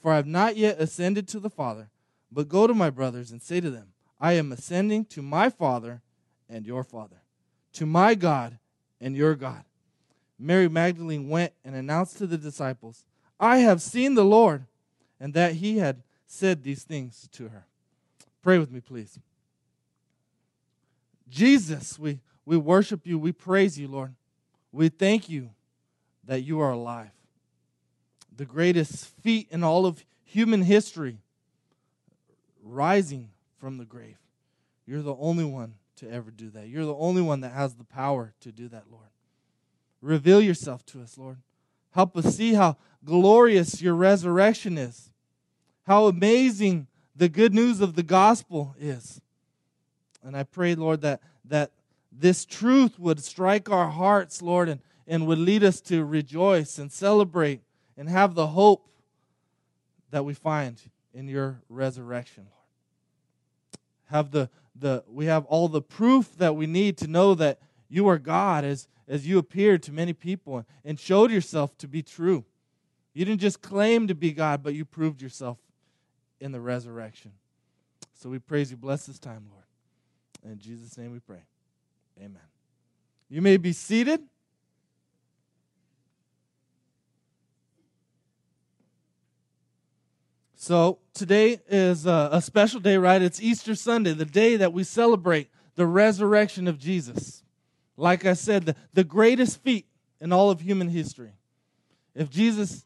for I have not yet ascended to the Father, but go to my brothers and say to them, I am ascending to my Father and your Father, to my God and your God. Mary Magdalene went and announced to the disciples, I have seen the Lord, and that he had said these things to her. Pray with me, please. Jesus, we, we worship you. We praise you, Lord. We thank you that you are alive the greatest feat in all of human history, rising from the grave. You're the only one to ever do that. You're the only one that has the power to do that, Lord. Reveal yourself to us, Lord. Help us see how glorious your resurrection is, how amazing the good news of the gospel is. And I pray, Lord, that, that this truth would strike our hearts, Lord, and, and would lead us to rejoice and celebrate and have the hope that we find in your resurrection, Lord. Have the, the we have all the proof that we need to know that you are God as, as you appeared to many people and showed yourself to be true. You didn't just claim to be God, but you proved yourself in the resurrection. So we praise you. Bless this time, Lord. In Jesus' name we pray. Amen. You may be seated. So today is a, a, special day, right? It's Easter Sunday, the day that we celebrate the resurrection of Jesus. Like I said, the, the greatest feat in all of human history. If Jesus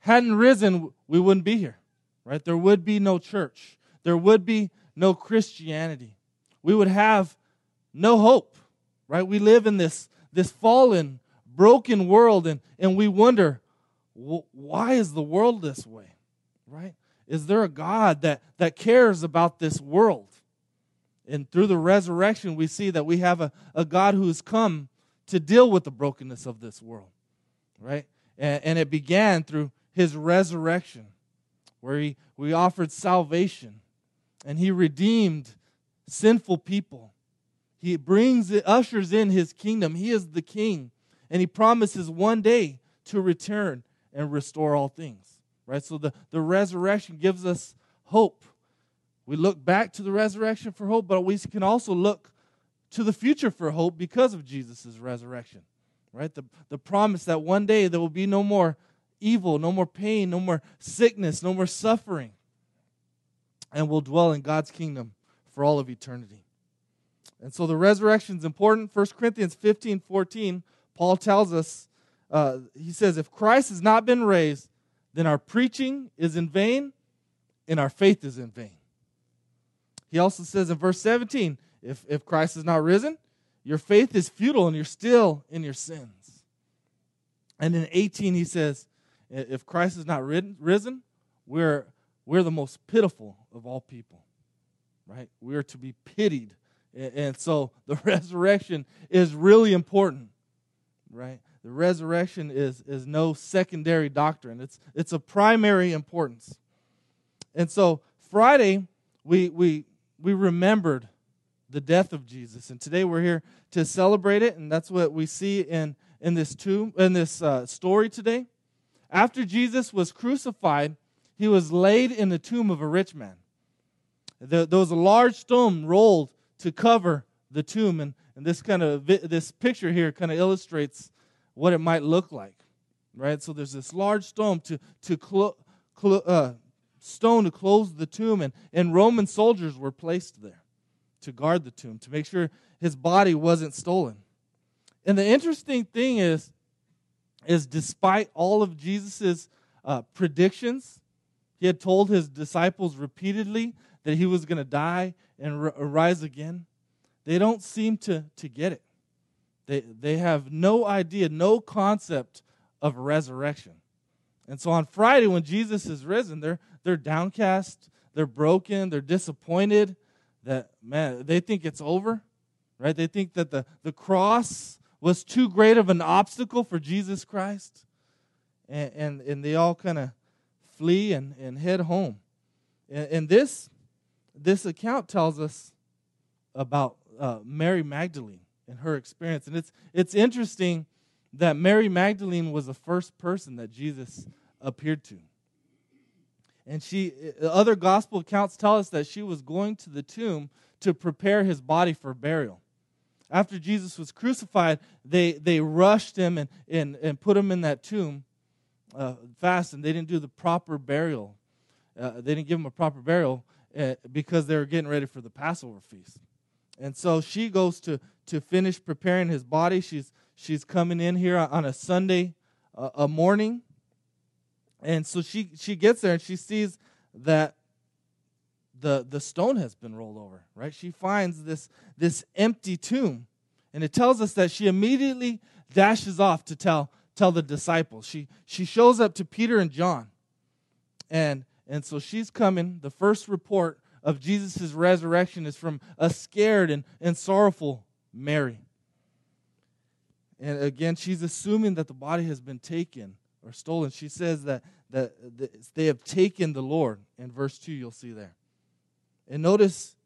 hadn't risen, we wouldn't be here, right? There would be no church, there would be no Christianity. We would have no hope, right? We live in this, this fallen, broken world, and, and we wonder, why is the world this way, right? Is there a God that, that cares about this world? And through the resurrection, we see that we have a, a God who has come to deal with the brokenness of this world, right? And, and it began through his resurrection, where he, we offered salvation and he redeemed sinful people. He brings, it, ushers in his kingdom. He is the king, and he promises one day to return and restore all things right? So the, the resurrection gives us hope. We look back to the resurrection for hope, but we can also look to the future for hope because of Jesus' resurrection, right? The, the promise that one day there will be no more evil, no more pain, no more sickness, no more suffering, and we'll dwell in God's kingdom for all of eternity. And so the resurrection is important. 1 Corinthians 15 14, Paul tells us, uh, he says, if Christ has not been raised, then our preaching is in vain and our faith is in vain. He also says in verse 17, if, if Christ is not risen, your faith is futile and you're still in your sins. And in 18, he says, if Christ is not risen, we're, we're the most pitiful of all people, right? We are to be pitied. And so the resurrection is really important, right? The resurrection is, is no secondary doctrine, it's, it's a primary importance. And so Friday, we, we, we remembered the death of Jesus. And today we're here to celebrate it, and that's what we see in, in this tomb, in this uh, story today. After Jesus was crucified, he was laid in the tomb of a rich man. The, there was a large stone rolled to cover the tomb, and, and this kind of this picture here kind of illustrates what it might look like, right? So there's this large stone to to clo- clo- uh, stone to close the tomb, and, and Roman soldiers were placed there to guard the tomb to make sure his body wasn't stolen. And the interesting thing is, is despite all of Jesus's uh, predictions, he had told his disciples repeatedly that he was going to die and r- rise again. They don't seem to, to get it. They, they have no idea, no concept of resurrection. And so on Friday, when Jesus is risen, they're, they're downcast, they're broken, they're disappointed that, man, they think it's over, right? They think that the, the cross was too great of an obstacle for Jesus Christ. And, and, and they all kind of flee and, and head home. And, and, this, this account tells us about uh, Mary Magdalene and her experience. And it's, it's interesting that Mary Magdalene was the first person that Jesus appeared to. And she, other gospel accounts tell us that she was going to the tomb to prepare his body for burial. After Jesus was crucified, they, they rushed him and, and, and put him in that tomb uh, fast, and they didn't do the proper burial. Uh, they didn't give him a proper burial uh, because they were getting ready for the Passover feast. And so she goes to, to finish preparing his body. She's, she's coming in here on a Sunday uh, a morning and so she, she gets there and she sees that the, the stone has been rolled over, right? She finds this, this empty tomb. And it tells us that she immediately dashes off to tell, tell the disciples. She, she shows up to Peter and John. And, and so she's coming. The first report of Jesus' resurrection is from a scared and, and sorrowful Mary. And again, she's assuming that the body has been taken or stolen. She says that, that, they have taken the Lord. In verse 2, you'll see there. And notice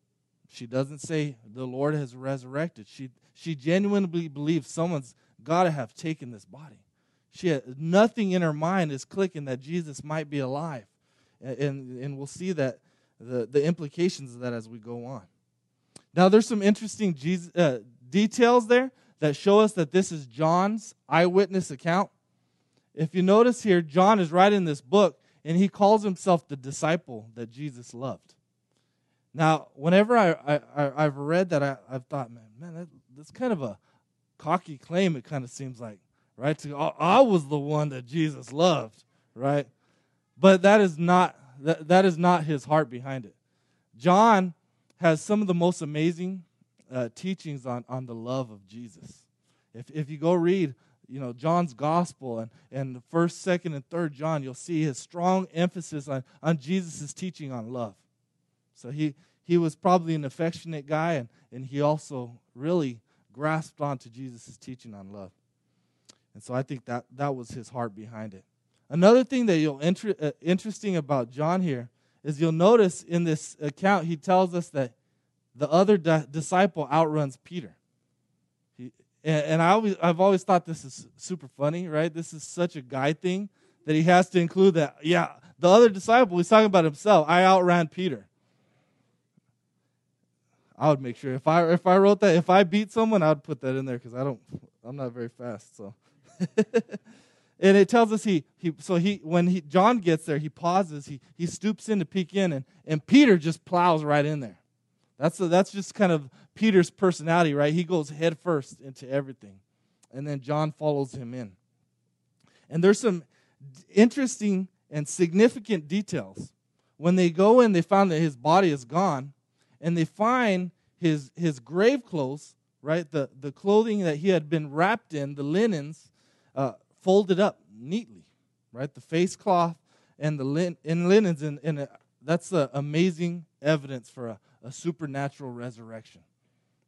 she doesn't say the Lord has resurrected. She, she genuinely believes someone's got to have taken this body. She had, nothing in her mind is clicking that Jesus might be alive. And, and, and we'll see that the, the implications of that as we go on. Now, there's some interesting Jesus, uh, details there that show us that this is John's eyewitness account. If you notice here, John is writing this book, and he calls himself the disciple that Jesus loved. Now, whenever I, I, have read that, I, have thought, man, man, that, that's kind of a cocky claim, it kind of seems like, right? To, I was the one that Jesus loved, right? But that is not that, that is not his heart behind it. John has some of the most amazing uh, teachings on, on the love of Jesus. If, if you go read you know john's gospel and, and first second and third john you'll see his strong emphasis on, on jesus' teaching on love. So he he was probably an affectionate guy and, and he also really grasped onto jesus' teaching on love. And so i think that that was his heart behind it. Another thing that you'll inter- uh, interesting about john here is you'll notice in this account he tells us that the other di- disciple outruns peter and, and I always, I've always thought this is super funny, right? This is such a guy thing that he has to include that. Yeah, the other disciple, he's talking about himself. I outran Peter. I would make sure if I if I wrote that if I beat someone, I would put that in there because I don't I'm not very fast. So, and it tells us he he so he when he John gets there, he pauses, he he stoops in to peek in, and and Peter just plows right in there. That's a, that's just kind of Peter's personality, right? He goes head first into everything. And then John follows him in. And there's some interesting and significant details. When they go in, they found that his body is gone, and they find his, his grave clothes, right? The, the clothing that he had been wrapped in, the linens, uh, folded up neatly, right? The face cloth and the lin- and linens, and, and uh, that's the amazing evidence for a, a supernatural resurrection,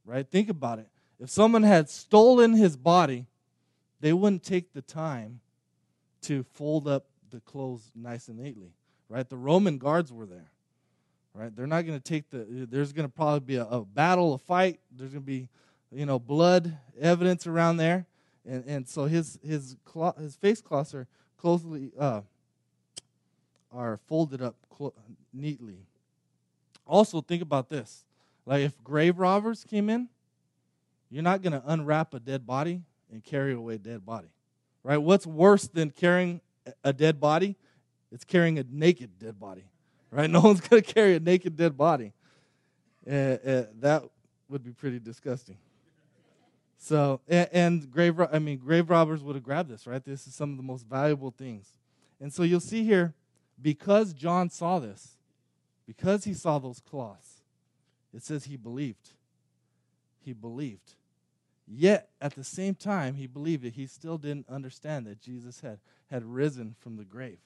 right? Think about it. If someone had stolen his body, they wouldn't take the time to fold up the clothes nice and neatly, right? The Roman guards were there, right? They're not going to take the, there's going to probably be a, a, battle, a fight. There's going to be, you know, blood evidence around there. And, and so his, his, cloth, his face cloths are closely, uh, are folded up clo- neatly. Also, think about this. Like if grave robbers came in, you're not going to unwrap a dead body and carry away a dead body. Right? What's worse than carrying a dead body? It's carrying a naked dead body. Right? No one's going to carry a naked dead body. Uh, uh, that would be pretty disgusting. So, and, and grave, I mean, grave robbers would have grabbed this, right? This is some of the most valuable things. And so you'll see here, because John saw this, because he saw those cloths, it says he believed. He believed. Yet, at the same time, he believed it. He still didn't understand that Jesus had, had risen from the grave.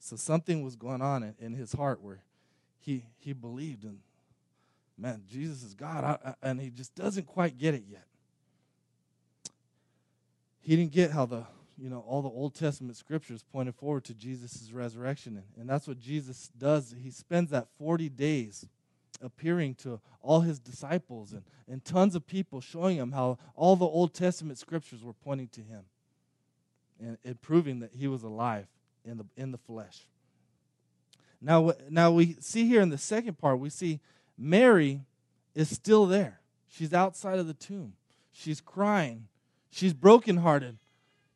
So something was going on in, in his heart where he, he believed in, man, Jesus is God. I, I, and he just doesn't quite get it yet. He didn't get how the, you know, all the Old Testament scriptures pointed forward to Jesus' resurrection. And, that's what Jesus does. He spends that 40 days appearing to all his disciples and, and tons of people, showing them how all the Old Testament scriptures were pointing to him and, and proving that he was alive in the, in the flesh. Now, now we see here in the second part, we see Mary is still there. She's outside of the tomb. She's crying. She's brokenhearted.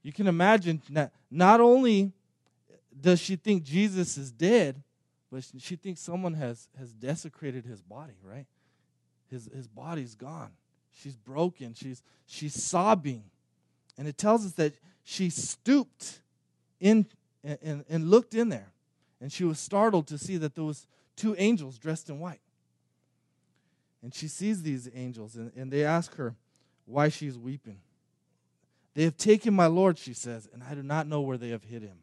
You can imagine that not only does she think Jesus is dead, but she thinks someone has, has desecrated his body, right? His, his body's gone. She's broken. She's, she's sobbing. And it tells us that she stooped in and, and, looked in there. And she was startled to see that there was two angels dressed in white. And she sees these angels, and, and they ask her why she's weeping. They have taken my Lord, she says, and I do not know where they have hid him.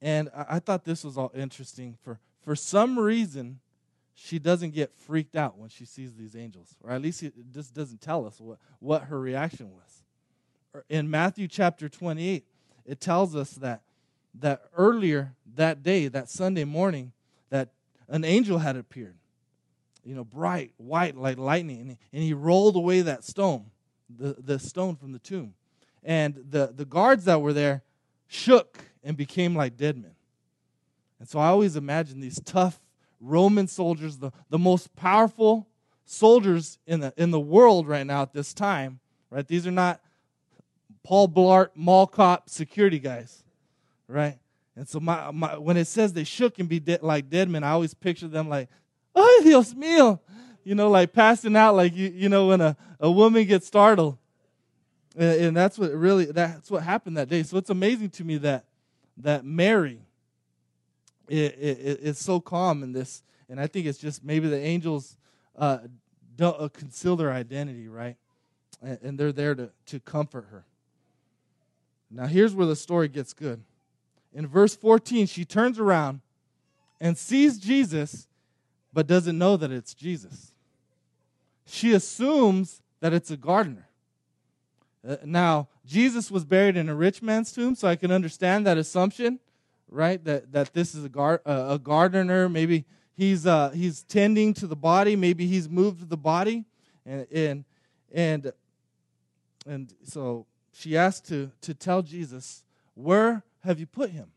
And I, thought this was all interesting. For, for some reason, she doesn't get freaked out when she sees these angels, or at least it just doesn't tell us what, what her reaction was. In Matthew chapter 28, it tells us that, that earlier that day, that Sunday morning, that an angel had appeared, you know, bright, white like lightning, and he, and he rolled away that stone, the, the stone from the tomb. And the, the guards that were there shook and became like dead men. And so I always imagine these tough Roman soldiers, the, the most powerful soldiers in the, in the world right now at this time, right? These are not Paul Blart mall cop security guys, right? And so my, my when it says they shook and be de- like dead men, I always picture them like, oh, Dios mío, you know, like passing out, like you, you know, when a, a woman gets startled. And, and that's what really that's what happened that day. So it's amazing to me that that Mary is so calm in this, and I think it's just maybe the angels uh, don't uh, conceal their identity, right? And, and they're there to, to comfort her. Now, here's where the story gets good. In verse 14, she turns around and sees Jesus, but doesn't know that it's Jesus. She assumes that it's a gardener. Uh, now, Jesus was buried in a rich man's tomb, so I can understand that assumption, right? That that this is a gar- uh, a gardener. Maybe he's uh, he's tending to the body. Maybe he's moved the body, and and and and so she asked to to tell Jesus, "Where have you put him?"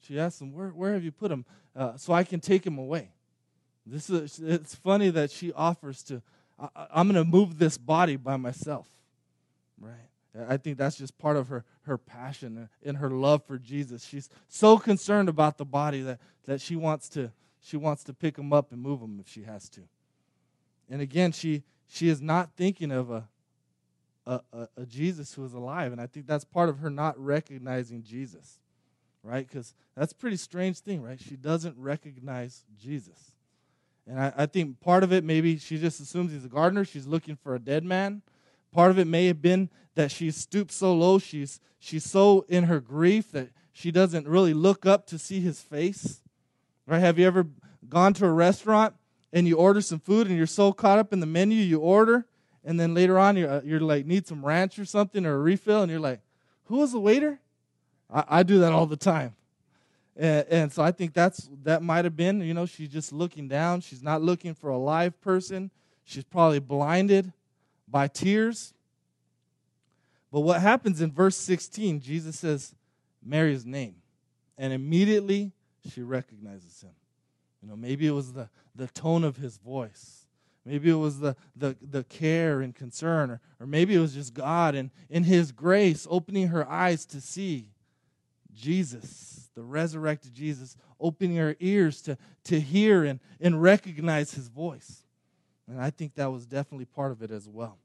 She asked him, "Where where have you put him, uh, so I can take him away?" This is it's funny that she offers to. I'm going to move this body by myself. Right. I think that's just part of her, her passion and her love for Jesus. She's so concerned about the body that, that she wants to she wants to pick him up and move him if she has to. And again, she she is not thinking of a a, a, a Jesus who is alive, and I think that's part of her not recognizing Jesus, right? Because that's pretty strange thing, right? She doesn't recognize Jesus, And I, I think part of it, maybe she just assumes he's a gardener. She's looking for a dead man. Part of it may have been that she's stooped so low, she's, she's so in her grief that she doesn't really look up to see his face. Right? Have you ever gone to a restaurant and you order some food and you're so caught up in the menu you order, and then later on you're, uh, you're like, need some ranch or something or a refill, and you're like, who was the waiter? I, I do that all the time. And, and, so I think that's that might have been, you know, she's just looking down. She's not looking for a live person. She's probably blinded by tears. But what happens in verse 16, Jesus says, Mary's name. And immediately she recognizes him. You know, maybe it was the, the tone of his voice. Maybe it was the, the, the care and concern, or, or maybe it was just God and in his grace opening her eyes to see Jesus, the resurrected Jesus, opening her ears to, to hear and, and recognize his voice. And I think that was definitely part of it as well.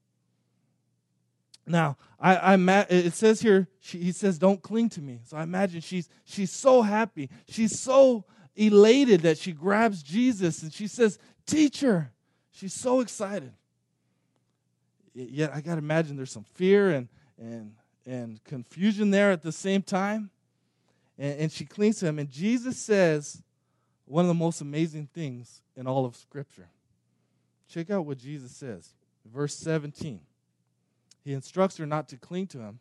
Now, I, I it says here, she, he says, "Don't cling to me." So I imagine she's she's so happy, she's so elated that she grabs Jesus and she says, "Teacher." She's so excited. Yet I got to imagine there's some fear and and and confusion there at the same time. And, and she clings to him, and Jesus says one of the most amazing things in all of Scripture. Check out what Jesus says, verse 17. He instructs her not to cling to him,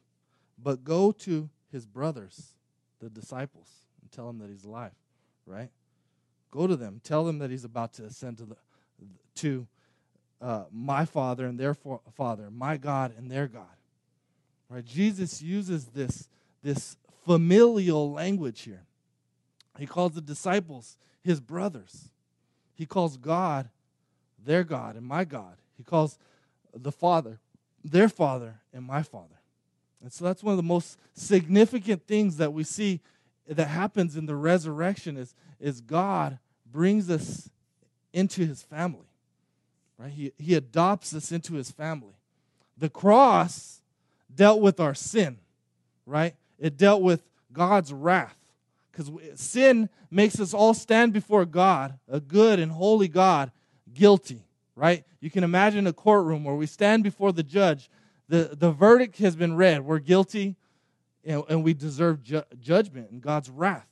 but go to his brothers, the disciples, and tell them that he's alive, right? Go to them, tell them that he's about to ascend to the to uh, my Father and their Father, my God and their God. Right? Jesus uses this, this familial language here. He calls the disciples his brothers. He calls God their God and my God. He calls the Father their father and my father. And so that's one of the most significant things that we see that happens in the resurrection is, is God brings us into his family. Right? He, he adopts us into his family. The cross dealt with our sin, right? It dealt with God's wrath. Because sin makes us all stand before God, a good and holy God, guilty right? You can imagine a courtroom where we stand before the judge. The, the verdict has been read. We're guilty and, and we deserve ju- judgment and God's wrath.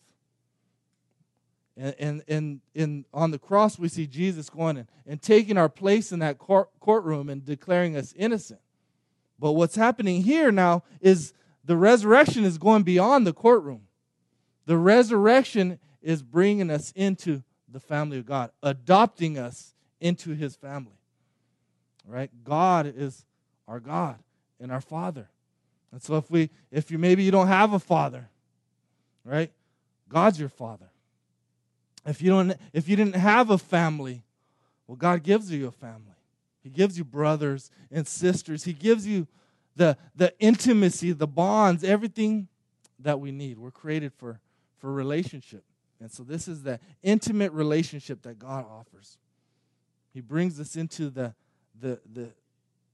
And, and, and, and on the cross, we see Jesus going and, and taking our place in that court, courtroom and declaring us innocent. But what's happening here now is the resurrection is going beyond the courtroom. The resurrection is bringing us into the family of God, adopting us into his family. Right? God is our God and our Father. And so if we if you maybe you don't have a father, right? God's your father. If you don't if you didn't have a family, well God gives you a family. He gives you brothers and sisters. He gives you the the intimacy, the bonds, everything that we need. We're created for for relationship. And so this is the intimate relationship that God offers. He brings us into the, the, the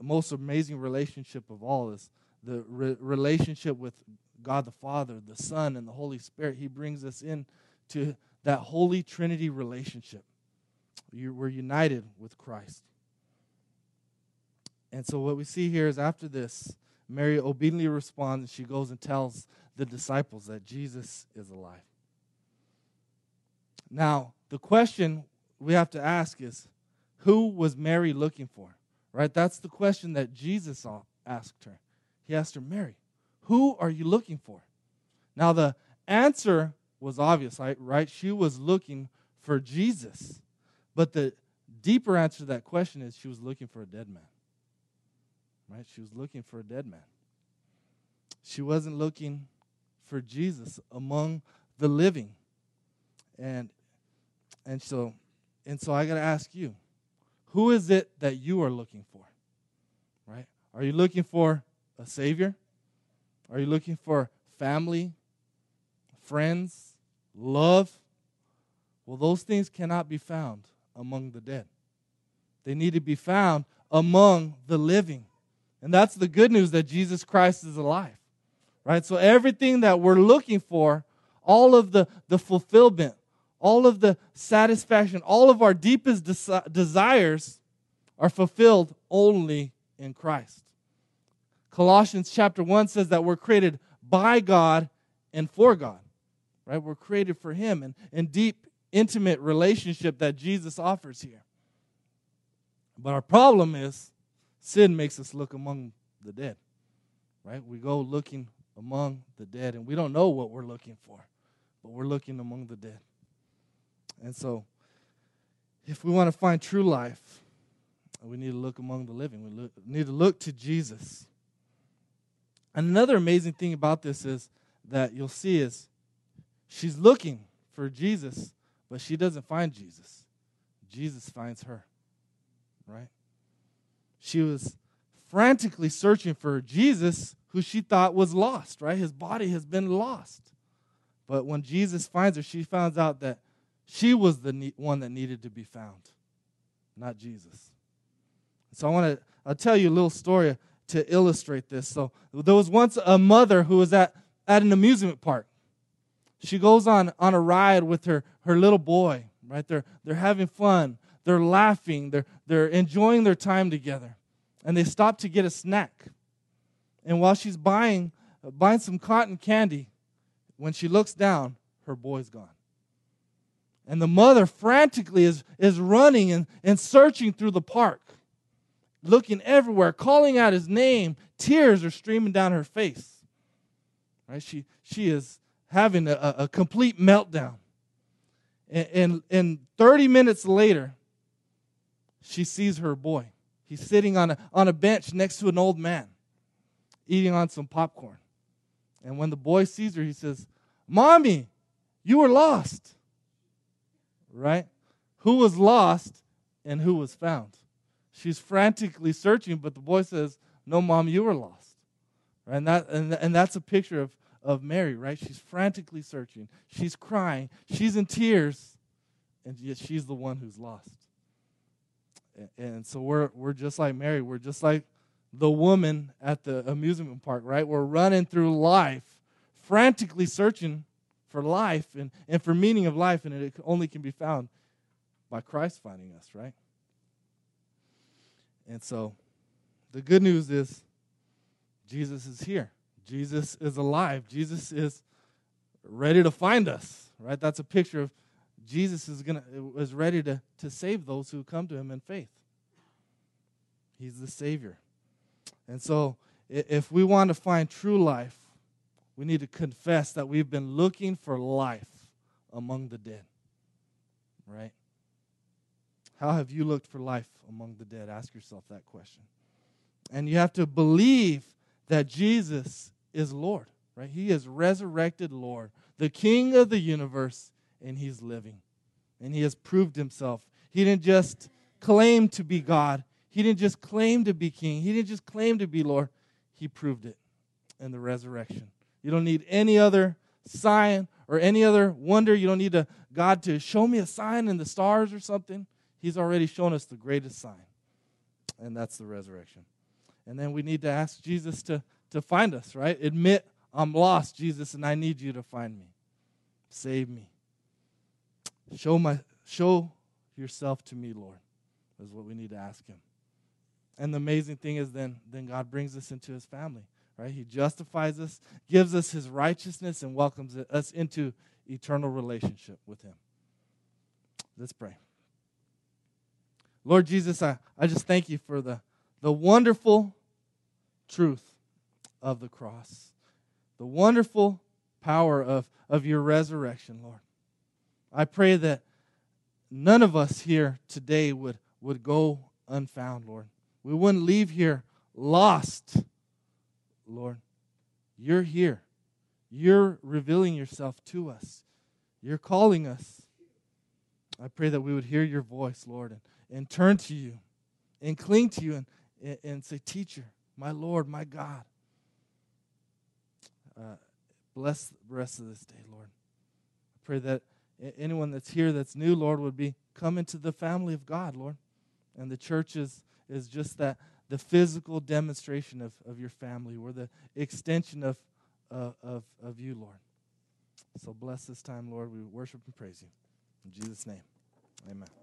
most amazing relationship of all is the re- relationship with God the Father, the Son, and the Holy Spirit. He brings us into that holy Trinity relationship. we're united with Christ. And so, what we see here is after this, Mary obediently responds and she goes and tells the disciples that Jesus is alive. Now, the question we have to ask is who was Mary looking for? Right? That's the question that Jesus asked her. He asked her, Mary, who are you looking for? Now, the answer was obvious, right? She was looking for Jesus. But the deeper answer to that question is she was looking for a dead man. Right? She was looking for a dead man. She wasn't looking for Jesus among the living. And and so and so I got to ask you, who is it that you are looking for? Right? Are you looking for a Savior? Are you looking for family, friends, love? Well, those things cannot be found among the dead. They need to be found among the living. And that's the good news that Jesus Christ is alive. Right? So everything that we're looking for, all of the, the fulfillment, all of the satisfaction, all of our deepest desi- desires are fulfilled only in Christ. Colossians chapter 1 says that we're created by God and for God. Right? We're created for Him and, and deep, intimate relationship that Jesus offers here. But our problem is sin makes us look among the dead. Right? We go looking among the dead and we don't know what we're looking for, but we're looking among the dead. And so if we want to find true life, we need to look among the living. We look, need to look to Jesus. Another amazing thing about this is that you'll see is she's looking for Jesus, but she doesn't find Jesus. Jesus finds her. Right? She was frantically searching for Jesus, who she thought was lost, right? His body has been lost. But when Jesus finds her, she finds out that she was the one that needed to be found, not Jesus. So I want to I'll tell you a little story to illustrate this. So there was once a mother who was at, at an amusement park. She goes on, on a ride with her, her little boy, right? They're, they're having fun. They're laughing. They're, they're enjoying their time together. And they stop to get a snack. And while she's buying, buying some cotton candy, when she looks down, her boy's gone. And the mother frantically is, is running and, and searching through the park looking everywhere, calling out his name. Tears are streaming down her face. Right? She, she is having a, a complete meltdown. And, and, and 30 minutes later, she sees her boy. He's sitting on a, on a bench next to an old man, eating on some popcorn. And when the boy sees her, he says, Mommy, you were lost. Right? Who was lost and who was found? She's frantically searching, but the boy says, No, mom, you were lost. Right? And, that, and, and that's a picture of, of Mary, right? She's frantically searching. She's crying. She's in tears. And yet she's the one who's lost. And so we're, we're just like Mary. We're just like the woman at the amusement park, right? We're running through life, frantically searching for life and, and for meaning of life, and it only can be found by Christ finding us, right? And so the good news is Jesus is here. Jesus is alive. Jesus is ready to find us, right? That's a picture of Jesus is gonna is ready to, to save those who come to him in faith. He's the Savior. And so if we want to find true life, we need to confess that we've been looking for life among the dead. Right? How have you looked for life among the dead? Ask yourself that question. And you have to believe that Jesus is Lord, right? He is resurrected Lord, the King of the universe, and He's living. And He has proved Himself. He didn't just claim to be God, He didn't just claim to be King, He didn't just claim to be Lord. He proved it in the resurrection. You don't need any other sign or any other wonder. You don't need God to show me a sign in the stars or something. He's already shown us the greatest sign, and that's the resurrection. And then we need to ask Jesus to, to find us, right? Admit, I'm lost, Jesus, and I need you to find me. Save me. Show, my, show yourself to me, Lord, is what we need to ask him. And the amazing thing is then, then God brings us into his family, right? He justifies us, gives us his righteousness, and welcomes us into eternal relationship with him. Let's pray. Lord Jesus, I, I just thank you for the, the wonderful truth of the cross, the wonderful power of, of your resurrection, Lord. I pray that none of us here today would, would go unfound, Lord. We wouldn't leave here lost, Lord. You're here. You're revealing yourself to us. You're calling us. I pray that we would hear your voice, Lord, and, and turn to you and cling to you and, and, and say, Teacher, my Lord, my God. Uh, bless the rest of this day, Lord. I pray that anyone that's here that's new, Lord, would be come into the family of God, Lord. And the church is, is just that the physical demonstration of, of your family. We're the extension of, uh, of, of you, Lord. So bless this time, Lord. We worship and praise you. In Jesus' name, amen.